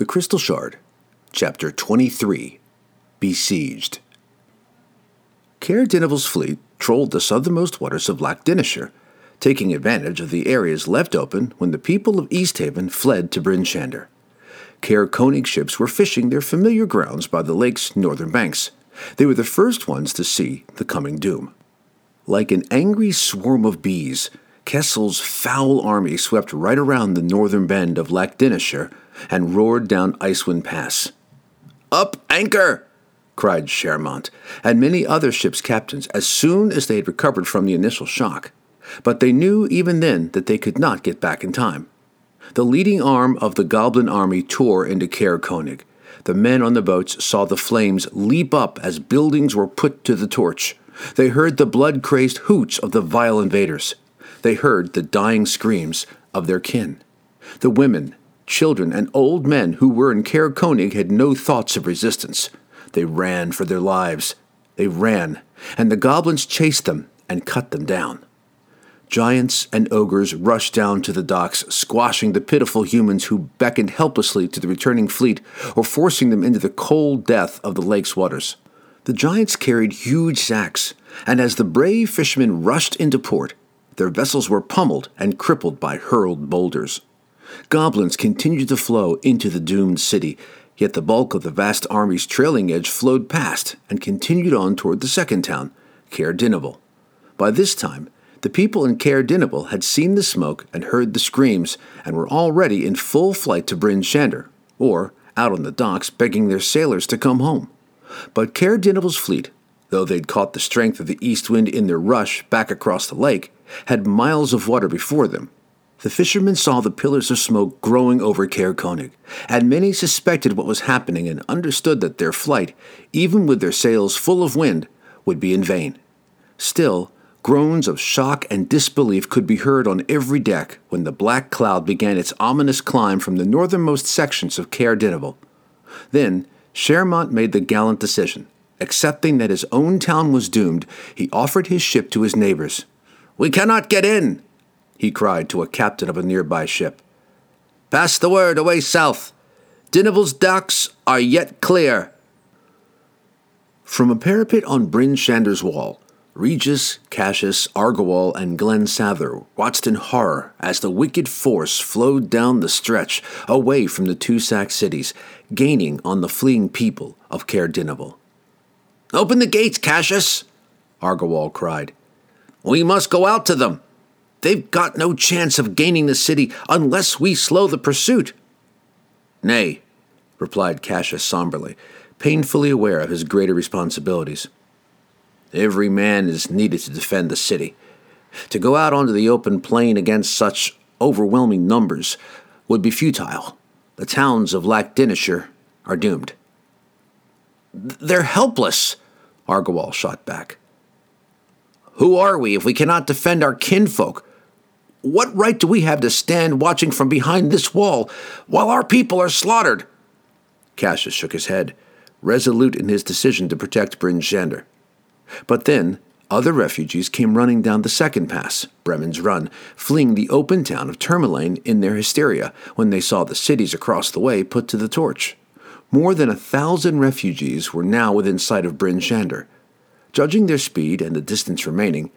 The Crystal Shard, Chapter 23 Besieged. Caer Dineval's fleet trolled the southernmost waters of Lac Dinneshere, taking advantage of the areas left open when the people of Easthaven fled to Bryn Shander. Konig ships were fishing their familiar grounds by the lake's northern banks. They were the first ones to see the coming doom. Like an angry swarm of bees, Kessell's foul army swept right around the northern bend of Lac Dinneshere and roared down Icewind Pass. Up anchor! cried Sheremont, and many other ships' captains as soon as they had recovered from the initial shock. But they knew even then that they could not get back in time. The leading arm of the goblin army tore into Caer Konig. The men on the boats saw the flames leap up as buildings were put to the torch. They heard the blood crazed hoots of the vile invaders. They heard the dying screams of their kin. The women, children, and old men who were in Caer Konig had no thoughts of resistance. They ran for their lives. They ran, and the goblins chased them and cut them down. Giants and ogres rushed down to the docks, squashing the pitiful humans who beckoned helplessly to the returning fleet or forcing them into the cold death of the lake's waters. The giants carried huge sacks, and as the brave fishermen rushed into port, their vessels were pummeled and crippled by hurled boulders. Goblins continued to flow into the doomed city, yet the bulk of the vast army's trailing edge flowed past and continued on toward the second town, Caer Dineval. By this time, the people in Caer Dineval had seen the smoke and heard the screams and were already in full flight to Bryn Shander, or out on the docks begging their sailors to come home. But Caer Dineval's fleet, though they'd caught the strength of the east wind in their rush back across the lake, had miles of water before them. The fishermen saw the pillars of smoke growing over Caer Konig, and many suspected what was happening and understood that their flight, even with their sails full of wind, would be in vain. Still, Groans of shock and disbelief could be heard on every deck when the black cloud began its ominous climb from the northernmost sections of Caer. Then, Sheremont made the gallant decision. Accepting that his own town was doomed, he offered his ship to his neighbors. We cannot get in, he cried to a captain of a nearby ship. Pass the word away south. Dineval's docks are yet clear. From a parapet on Bryn Shander's wall, Regis, Cassius, Argowal, and Glensather watched in horror as the wicked force flowed down the stretch away from the two sack cities, gaining on the fleeing people of Caer Dineval. Open the gates, Cassius! Argowal cried. We must go out to them. They've got no chance of gaining the city unless we slow the pursuit. Nay, replied Cassius somberly, painfully aware of his greater responsibilities. Every man is needed to defend the city. To go out onto the open plain against such overwhelming numbers would be futile. The towns of Lac are doomed. They're helpless, Argowal shot back. Who are we if we cannot defend our kinfolk? What right do we have to stand watching from behind this wall while our people are slaughtered? Cassius shook his head, resolute in his decision to protect Bryn Shander. But then, other refugees came running down the second pass, Bremen's Run, fleeing the open town of Termalaine in their hysteria when they saw the cities across the way put to the torch. More than a thousand refugees were now within sight of Bryn Shander. Judging their speed and the distance remaining,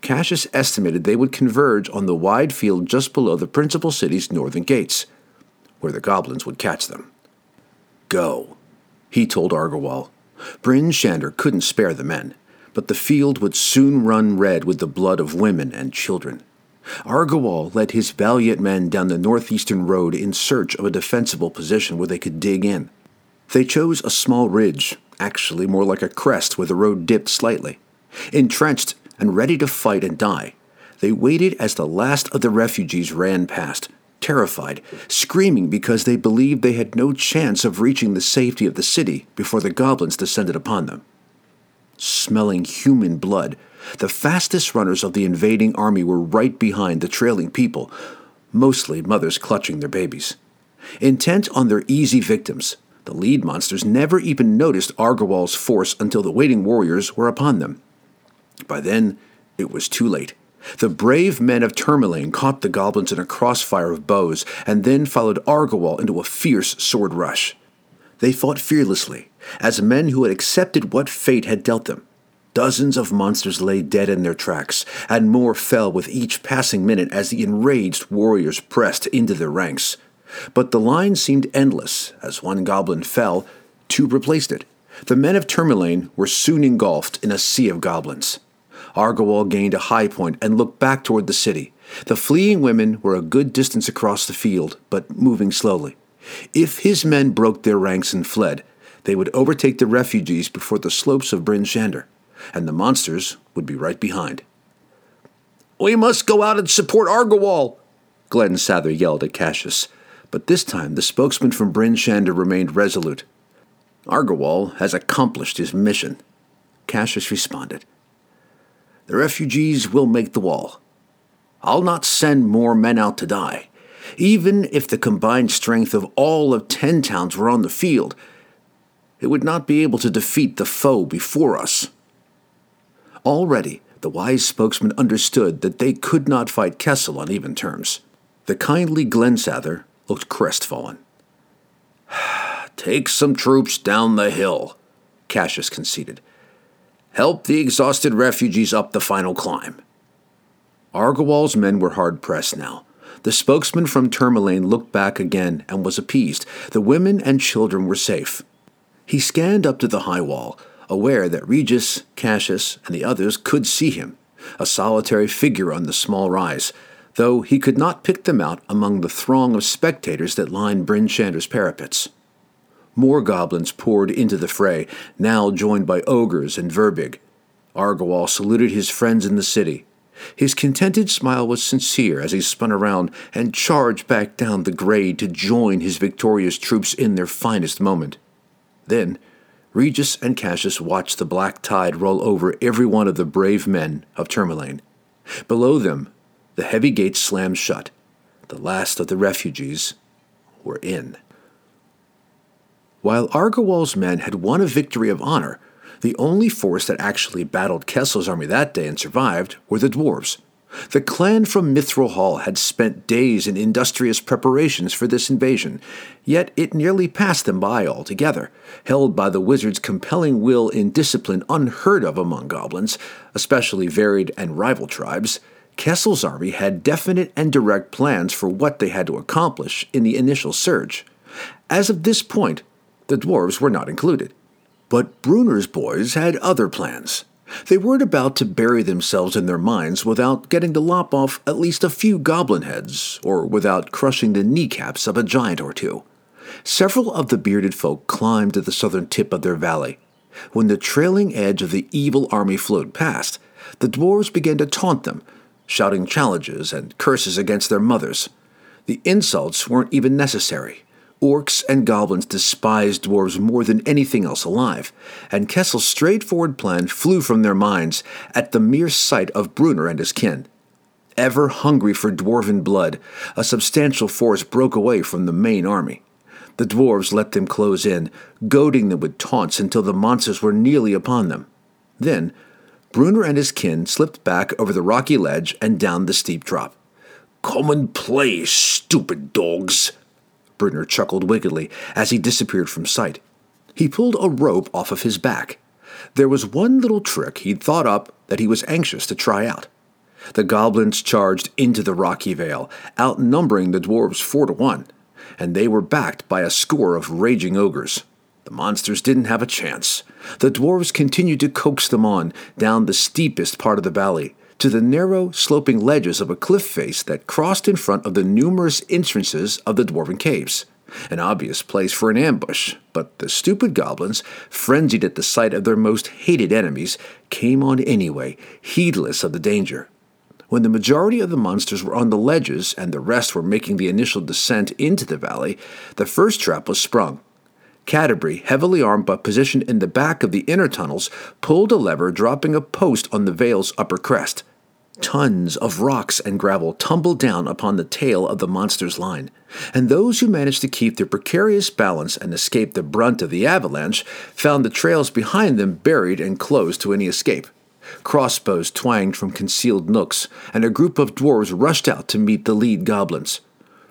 Cassius estimated they would converge on the wide field just below the principal city's northern gates, where the goblins would catch them. Go, he told Argowal. Bryn Shander couldn't spare the men but the field would soon run red with the blood of women and children. Argowal led his valiant men down the northeastern road in search of a defensible position where they could dig in. They chose a small ridge, actually more like a crest where the road dipped slightly. Entrenched and ready to fight and die, they waited as the last of the refugees ran past, terrified, screaming because they believed they had no chance of reaching the safety of the city before the goblins descended upon them smelling human blood. The fastest runners of the invading army were right behind the trailing people, mostly mothers clutching their babies. Intent on their easy victims, the lead monsters never even noticed Argowal's force until the waiting warriors were upon them. By then, it was too late. The brave men of Termalaine caught the goblins in a crossfire of bows and then followed Argowal into a fierce sword rush. They fought fearlessly, as men who had accepted what fate had dealt them. Dozens of monsters lay dead in their tracks, and more fell with each passing minute as the enraged warriors pressed into their ranks. But the line seemed endless. As one goblin fell, two replaced it. The men of Termalaine were soon engulfed in a sea of goblins. Argowal gained a high point and looked back toward the city. The fleeing women were a good distance across the field, but moving slowly. If his men broke their ranks and fled, they would overtake the refugees before the slopes of Bryn Shander, and the monsters would be right behind. We must go out and support Argowal, Glensather yelled at Cassius, but this time the spokesman from Bryn Shander remained resolute. Argowal has accomplished his mission, Cassius responded. The refugees will make the wall. I'll not send more men out to die. Even if the combined strength of all of ten towns were on the field, it would not be able to defeat the foe before us. Already, the wise spokesman understood that they could not fight Kessell on even terms. The kindly Glensather looked crestfallen. Take some troops down the hill, Cassius conceded. Help the exhausted refugees up the final climb. Argowal's men were hard pressed now. The spokesman from Termalaine looked back again and was appeased. The women and children were safe. He scanned up to the high wall, aware that Regis, Cassius, and the others could see him, a solitary figure on the small rise, though he could not pick them out among the throng of spectators that lined Bryn Shander's parapets. More goblins poured into the fray, now joined by ogres and verbeeg. Argowal saluted his friends in the city. His contented smile was sincere as he spun around and charged back down the grade to join his victorious troops in their finest moment. Then, Regis and Cassius watched the black tide roll over every one of the brave men of Termalaine. Below them, the heavy gates slammed shut. The last of the refugees were in. While Argowal's men had won a victory of honor, the only force that actually battled Kessell's army that day and survived were the dwarves. The clan from Mithril Hall had spent days in industrious preparations for this invasion, yet it nearly passed them by altogether, held by the wizard's compelling will in discipline unheard of among goblins, especially varied and rival tribes. Kessell's army had definite and direct plans for what they had to accomplish in the initial surge. As of this point, the dwarves were not included. But Bruenor's boys had other plans. They weren't about to bury themselves in their mines without getting to lop off at least a few goblin heads, or without crushing the kneecaps of a giant or two. Several of the bearded folk climbed to the southern tip of their valley. When the trailing edge of the evil army flowed past, the dwarves began to taunt them, shouting challenges and curses against their mothers. The insults weren't even necessary. Orcs and goblins despised dwarves more than anything else alive, and Kessell's straightforward plan flew from their minds at the mere sight of Bruenor and his kin. Ever hungry for dwarven blood, a substantial force broke away from the main army. The dwarves let them close in, goading them with taunts until the monsters were nearly upon them. Then, Bruenor and his kin slipped back over the rocky ledge and down the steep drop. Come and play, stupid dogs, Bruenor chuckled wickedly as he disappeared from sight. He pulled a rope off of his back. There was one little trick he'd thought up that he was anxious to try out. The goblins charged into the rocky vale, outnumbering the dwarves four to one, and they were backed by a score of raging ogres. The monsters didn't have a chance. The dwarves continued to coax them on down the steepest part of the valley, to the narrow, sloping ledges of a cliff face that crossed in front of the numerous entrances of the dwarven caves. An obvious place for an ambush, but the stupid goblins, frenzied at the sight of their most hated enemies, came on anyway, heedless of the danger. When the majority of the monsters were on the ledges and the rest were making the initial descent into the valley, the first trap was sprung. Canterbury, heavily armed but positioned in the back of the inner tunnels, pulled a lever, dropping a post on the Vale's upper crest. Tons of rocks and gravel tumbled down upon the tail of the monster's line, and those who managed to keep their precarious balance and escape the brunt of the avalanche found the trails behind them buried and closed to any escape. Crossbows twanged from concealed nooks, and a group of dwarves rushed out to meet the lead goblins.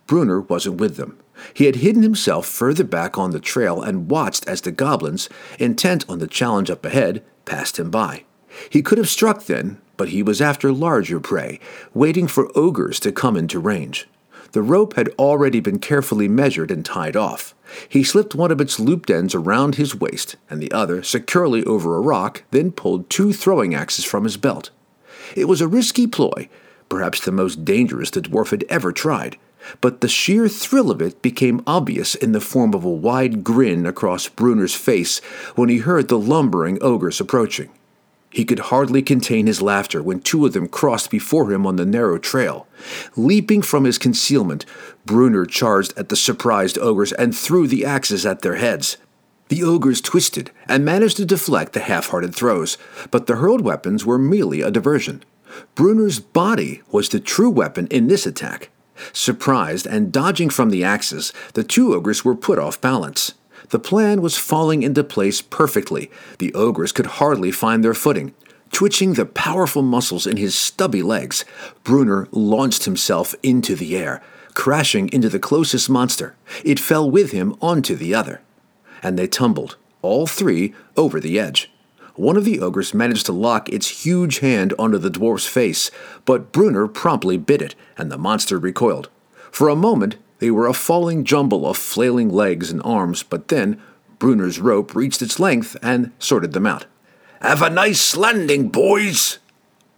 Bruenor wasn't with them. He had hidden himself further back on the trail and watched as the goblins, intent on the challenge up ahead, passed him by. He could have struck then, but he was after larger prey, waiting for ogres to come into range. The rope had already been carefully measured and tied off. He slipped one of its looped ends around his waist and the other securely over a rock, then pulled two throwing axes from his belt. It was a risky ploy, perhaps the most dangerous the dwarf had ever tried, but the sheer thrill of it became obvious in the form of a wide grin across Bruenor's face when he heard the lumbering ogres approaching. He could hardly contain his laughter when two of them crossed before him on the narrow trail. Leaping from his concealment, Bruenor charged at the surprised ogres and threw the axes at their heads. The ogres twisted and managed to deflect the half hearted throws, but the hurled weapons were merely a diversion. Bruenor's body was the true weapon in this attack. Surprised and dodging from the axes, the two ogres were put off balance. The plan was falling into place perfectly. The ogres could hardly find their footing. Twitching the powerful muscles in his stubby legs, Bruenor launched himself into the air, crashing into the closest monster. It fell with him onto the other. And they tumbled, all three, over the edge. One of the ogres managed to lock its huge hand onto the dwarf's face, but Bruenor promptly bit it, and the monster recoiled. For a moment, they were a falling jumble of flailing legs and arms, but then Bruenor's rope reached its length and sorted them out. Have a nice landing, boys,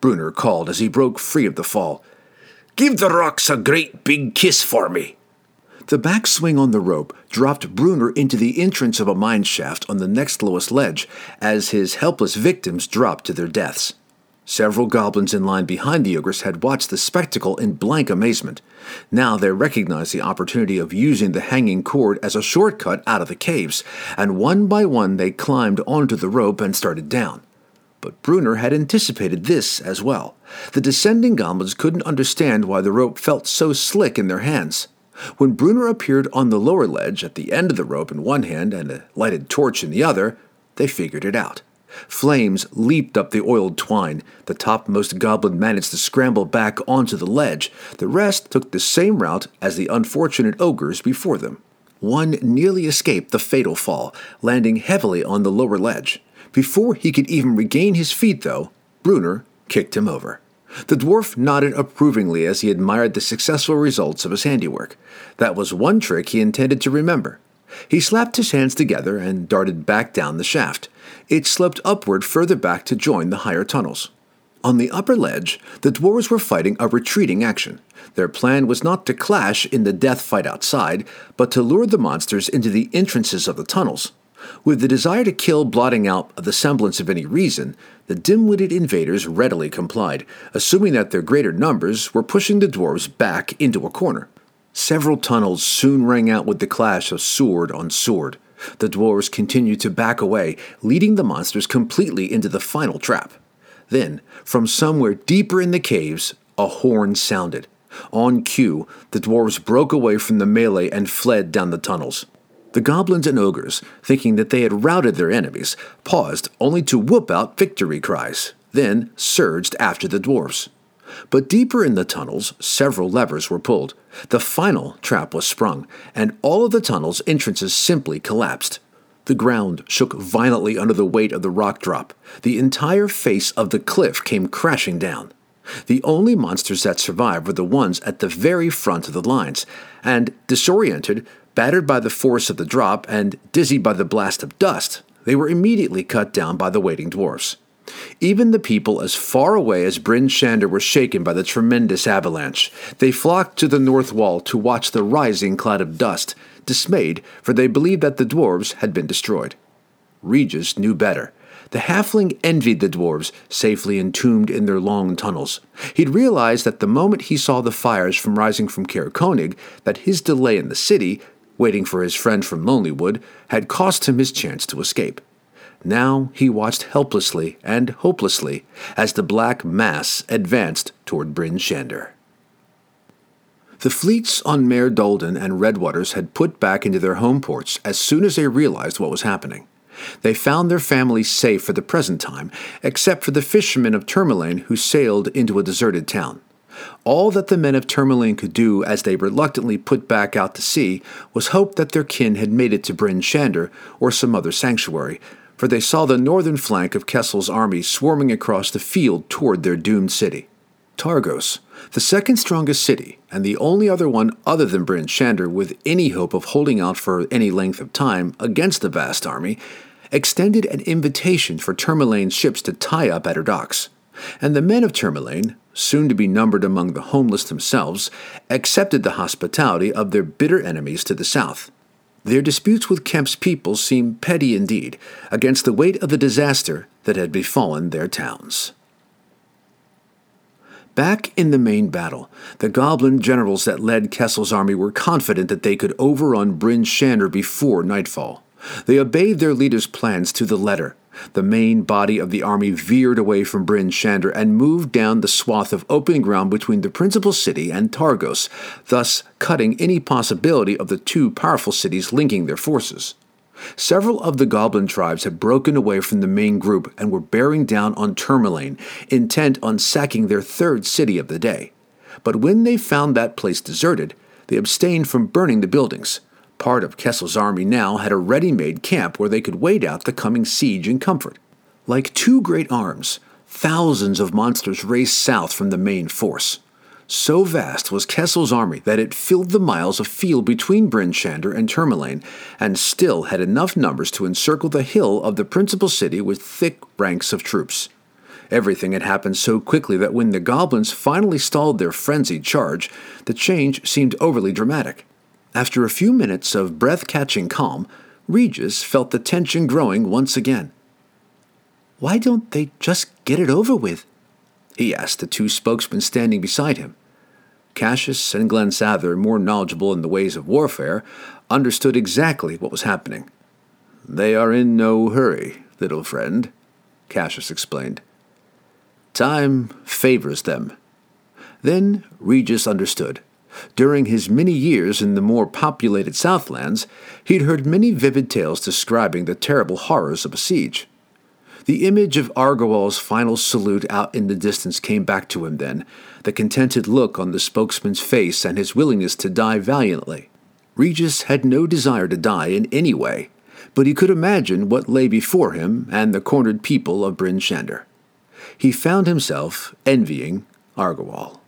Bruenor called as he broke free of the fall. Give the rocks a great big kiss for me. The backswing on the rope dropped Bruenor into the entrance of a mine shaft on the next lowest ledge as his helpless victims dropped to their deaths. Several goblins in line behind the ogres had watched the spectacle in blank amazement. Now they recognized the opportunity of using the hanging cord as a shortcut out of the caves, and one by one they climbed onto the rope and started down. But Bruenor had anticipated this as well. The descending goblins couldn't understand why the rope felt so slick in their hands. When Bruenor appeared on the lower ledge at the end of the rope in one hand and a lighted torch in the other, they figured it out. Flames leaped up the oiled twine. The topmost goblin managed to scramble back onto the ledge. The rest took the same route as the unfortunate ogres before them. One nearly escaped the fatal fall, landing heavily on the lower ledge. Before he could even regain his feet, though, Bruenor kicked him over. The dwarf nodded approvingly as he admired the successful results of his handiwork. That was one trick he intended to remember. He slapped his hands together and darted back down the shaft. It sloped upward further back to join the higher tunnels. On the upper ledge, the dwarves were fighting a retreating action. Their plan was not to clash in the death fight outside, but to lure the monsters into the entrances of the tunnels. With the desire to kill blotting out the semblance of any reason, the dim witted invaders readily complied, assuming that their greater numbers were pushing the dwarves back into a corner. Several tunnels soon rang out with the clash of sword on sword. The dwarves continued to back away, leading the monsters completely into the final trap. Then, from somewhere deeper in the caves, a horn sounded. On cue, the dwarves broke away from the melee and fled down the tunnels. The goblins and ogres, thinking that they had routed their enemies, paused only to whoop out victory cries, then surged after the dwarves. But deeper in the tunnels, several levers were pulled. The final trap was sprung, and all of the tunnel's entrances simply collapsed. The ground shook violently under the weight of the rock drop. The entire face of the cliff came crashing down. The only monsters that survived were the ones at the very front of the lines, and, disoriented, battered by the force of the drop, and dizzy by the blast of dust, they were immediately cut down by the waiting dwarfs. Even the people as far away as Bryn Shander were shaken by the tremendous avalanche. They flocked to the north wall to watch the rising cloud of dust, dismayed, for they believed that the dwarves had been destroyed. Regis knew better. The halfling envied the dwarves, safely entombed in their long tunnels. He'd realized that the moment he saw the fires from rising from Caer Konig, that his delay in the city, waiting for his friend from Lonelywood, had cost him his chance to escape. Now he watched helplessly and hopelessly as the black mass advanced toward Bryn Shander. The fleets on Maer Dualdon and Redwaters had put back into their home ports as soon as they realized what was happening. They found their families safe for the present time, except for the fishermen of Termalaine who sailed into a deserted town. All that the men of Termalaine could do as they reluctantly put back out to sea was hope that their kin had made it to Bryn Shander or some other sanctuary, for they saw the northern flank of Kessell's army swarming across the field toward their doomed city. Targos, the second strongest city, and the only other one other than Bryn Shander with any hope of holding out for any length of time against the vast army, extended an invitation for Termalaine's ships to tie up at her docks. And the men of Termalaine, soon to be numbered among the homeless themselves, accepted the hospitality of their bitter enemies to the south. Their disputes with Kemp's people seemed petty indeed, against the weight of the disaster that had befallen their towns. Back in the main battle, the goblin generals that led Kessell's army were confident that they could overrun Bryn Shander before nightfall. They obeyed their leader's plans to the letter. The main body of the army veered away from Bryn Shander and moved down the swath of open ground between the principal city and Targos, thus cutting any possibility of the two powerful cities linking their forces. Several of the goblin tribes had broken away from the main group and were bearing down on Termalaine, intent on sacking their third city of the day. But when they found that place deserted, they abstained from burning the buildings. Part of Kessell's army now had a ready made camp where they could wait out the coming siege in comfort. Like two great arms, thousands of monsters raced south from the main force. So vast was Kessell's army that it filled the miles of field between Bryn Shander and Termalaine, and still had enough numbers to encircle the hill of the principal city with thick ranks of troops. Everything had happened so quickly that when the goblins finally stalled their frenzied charge, the change seemed overly dramatic. After a few minutes of breath catching calm, Regis felt the tension growing once again. Why don't they just get it over with? he asked the two spokesmen standing beside him. Cassius and Glensather, more knowledgeable in the ways of warfare, understood exactly what was happening. They are in no hurry, little friend, Cassius explained. Time favors them. Then Regis understood. During his many years in the more populated Southlands, he'd heard many vivid tales describing the terrible horrors of a siege. The image of Argawal's final salute out in the distance came back to him then, the contented look on the spokesman's face and his willingness to die valiantly. Regis had no desire to die in any way, but he could imagine what lay before him and the cornered people of Bryn Shander. He found himself envying Argawal.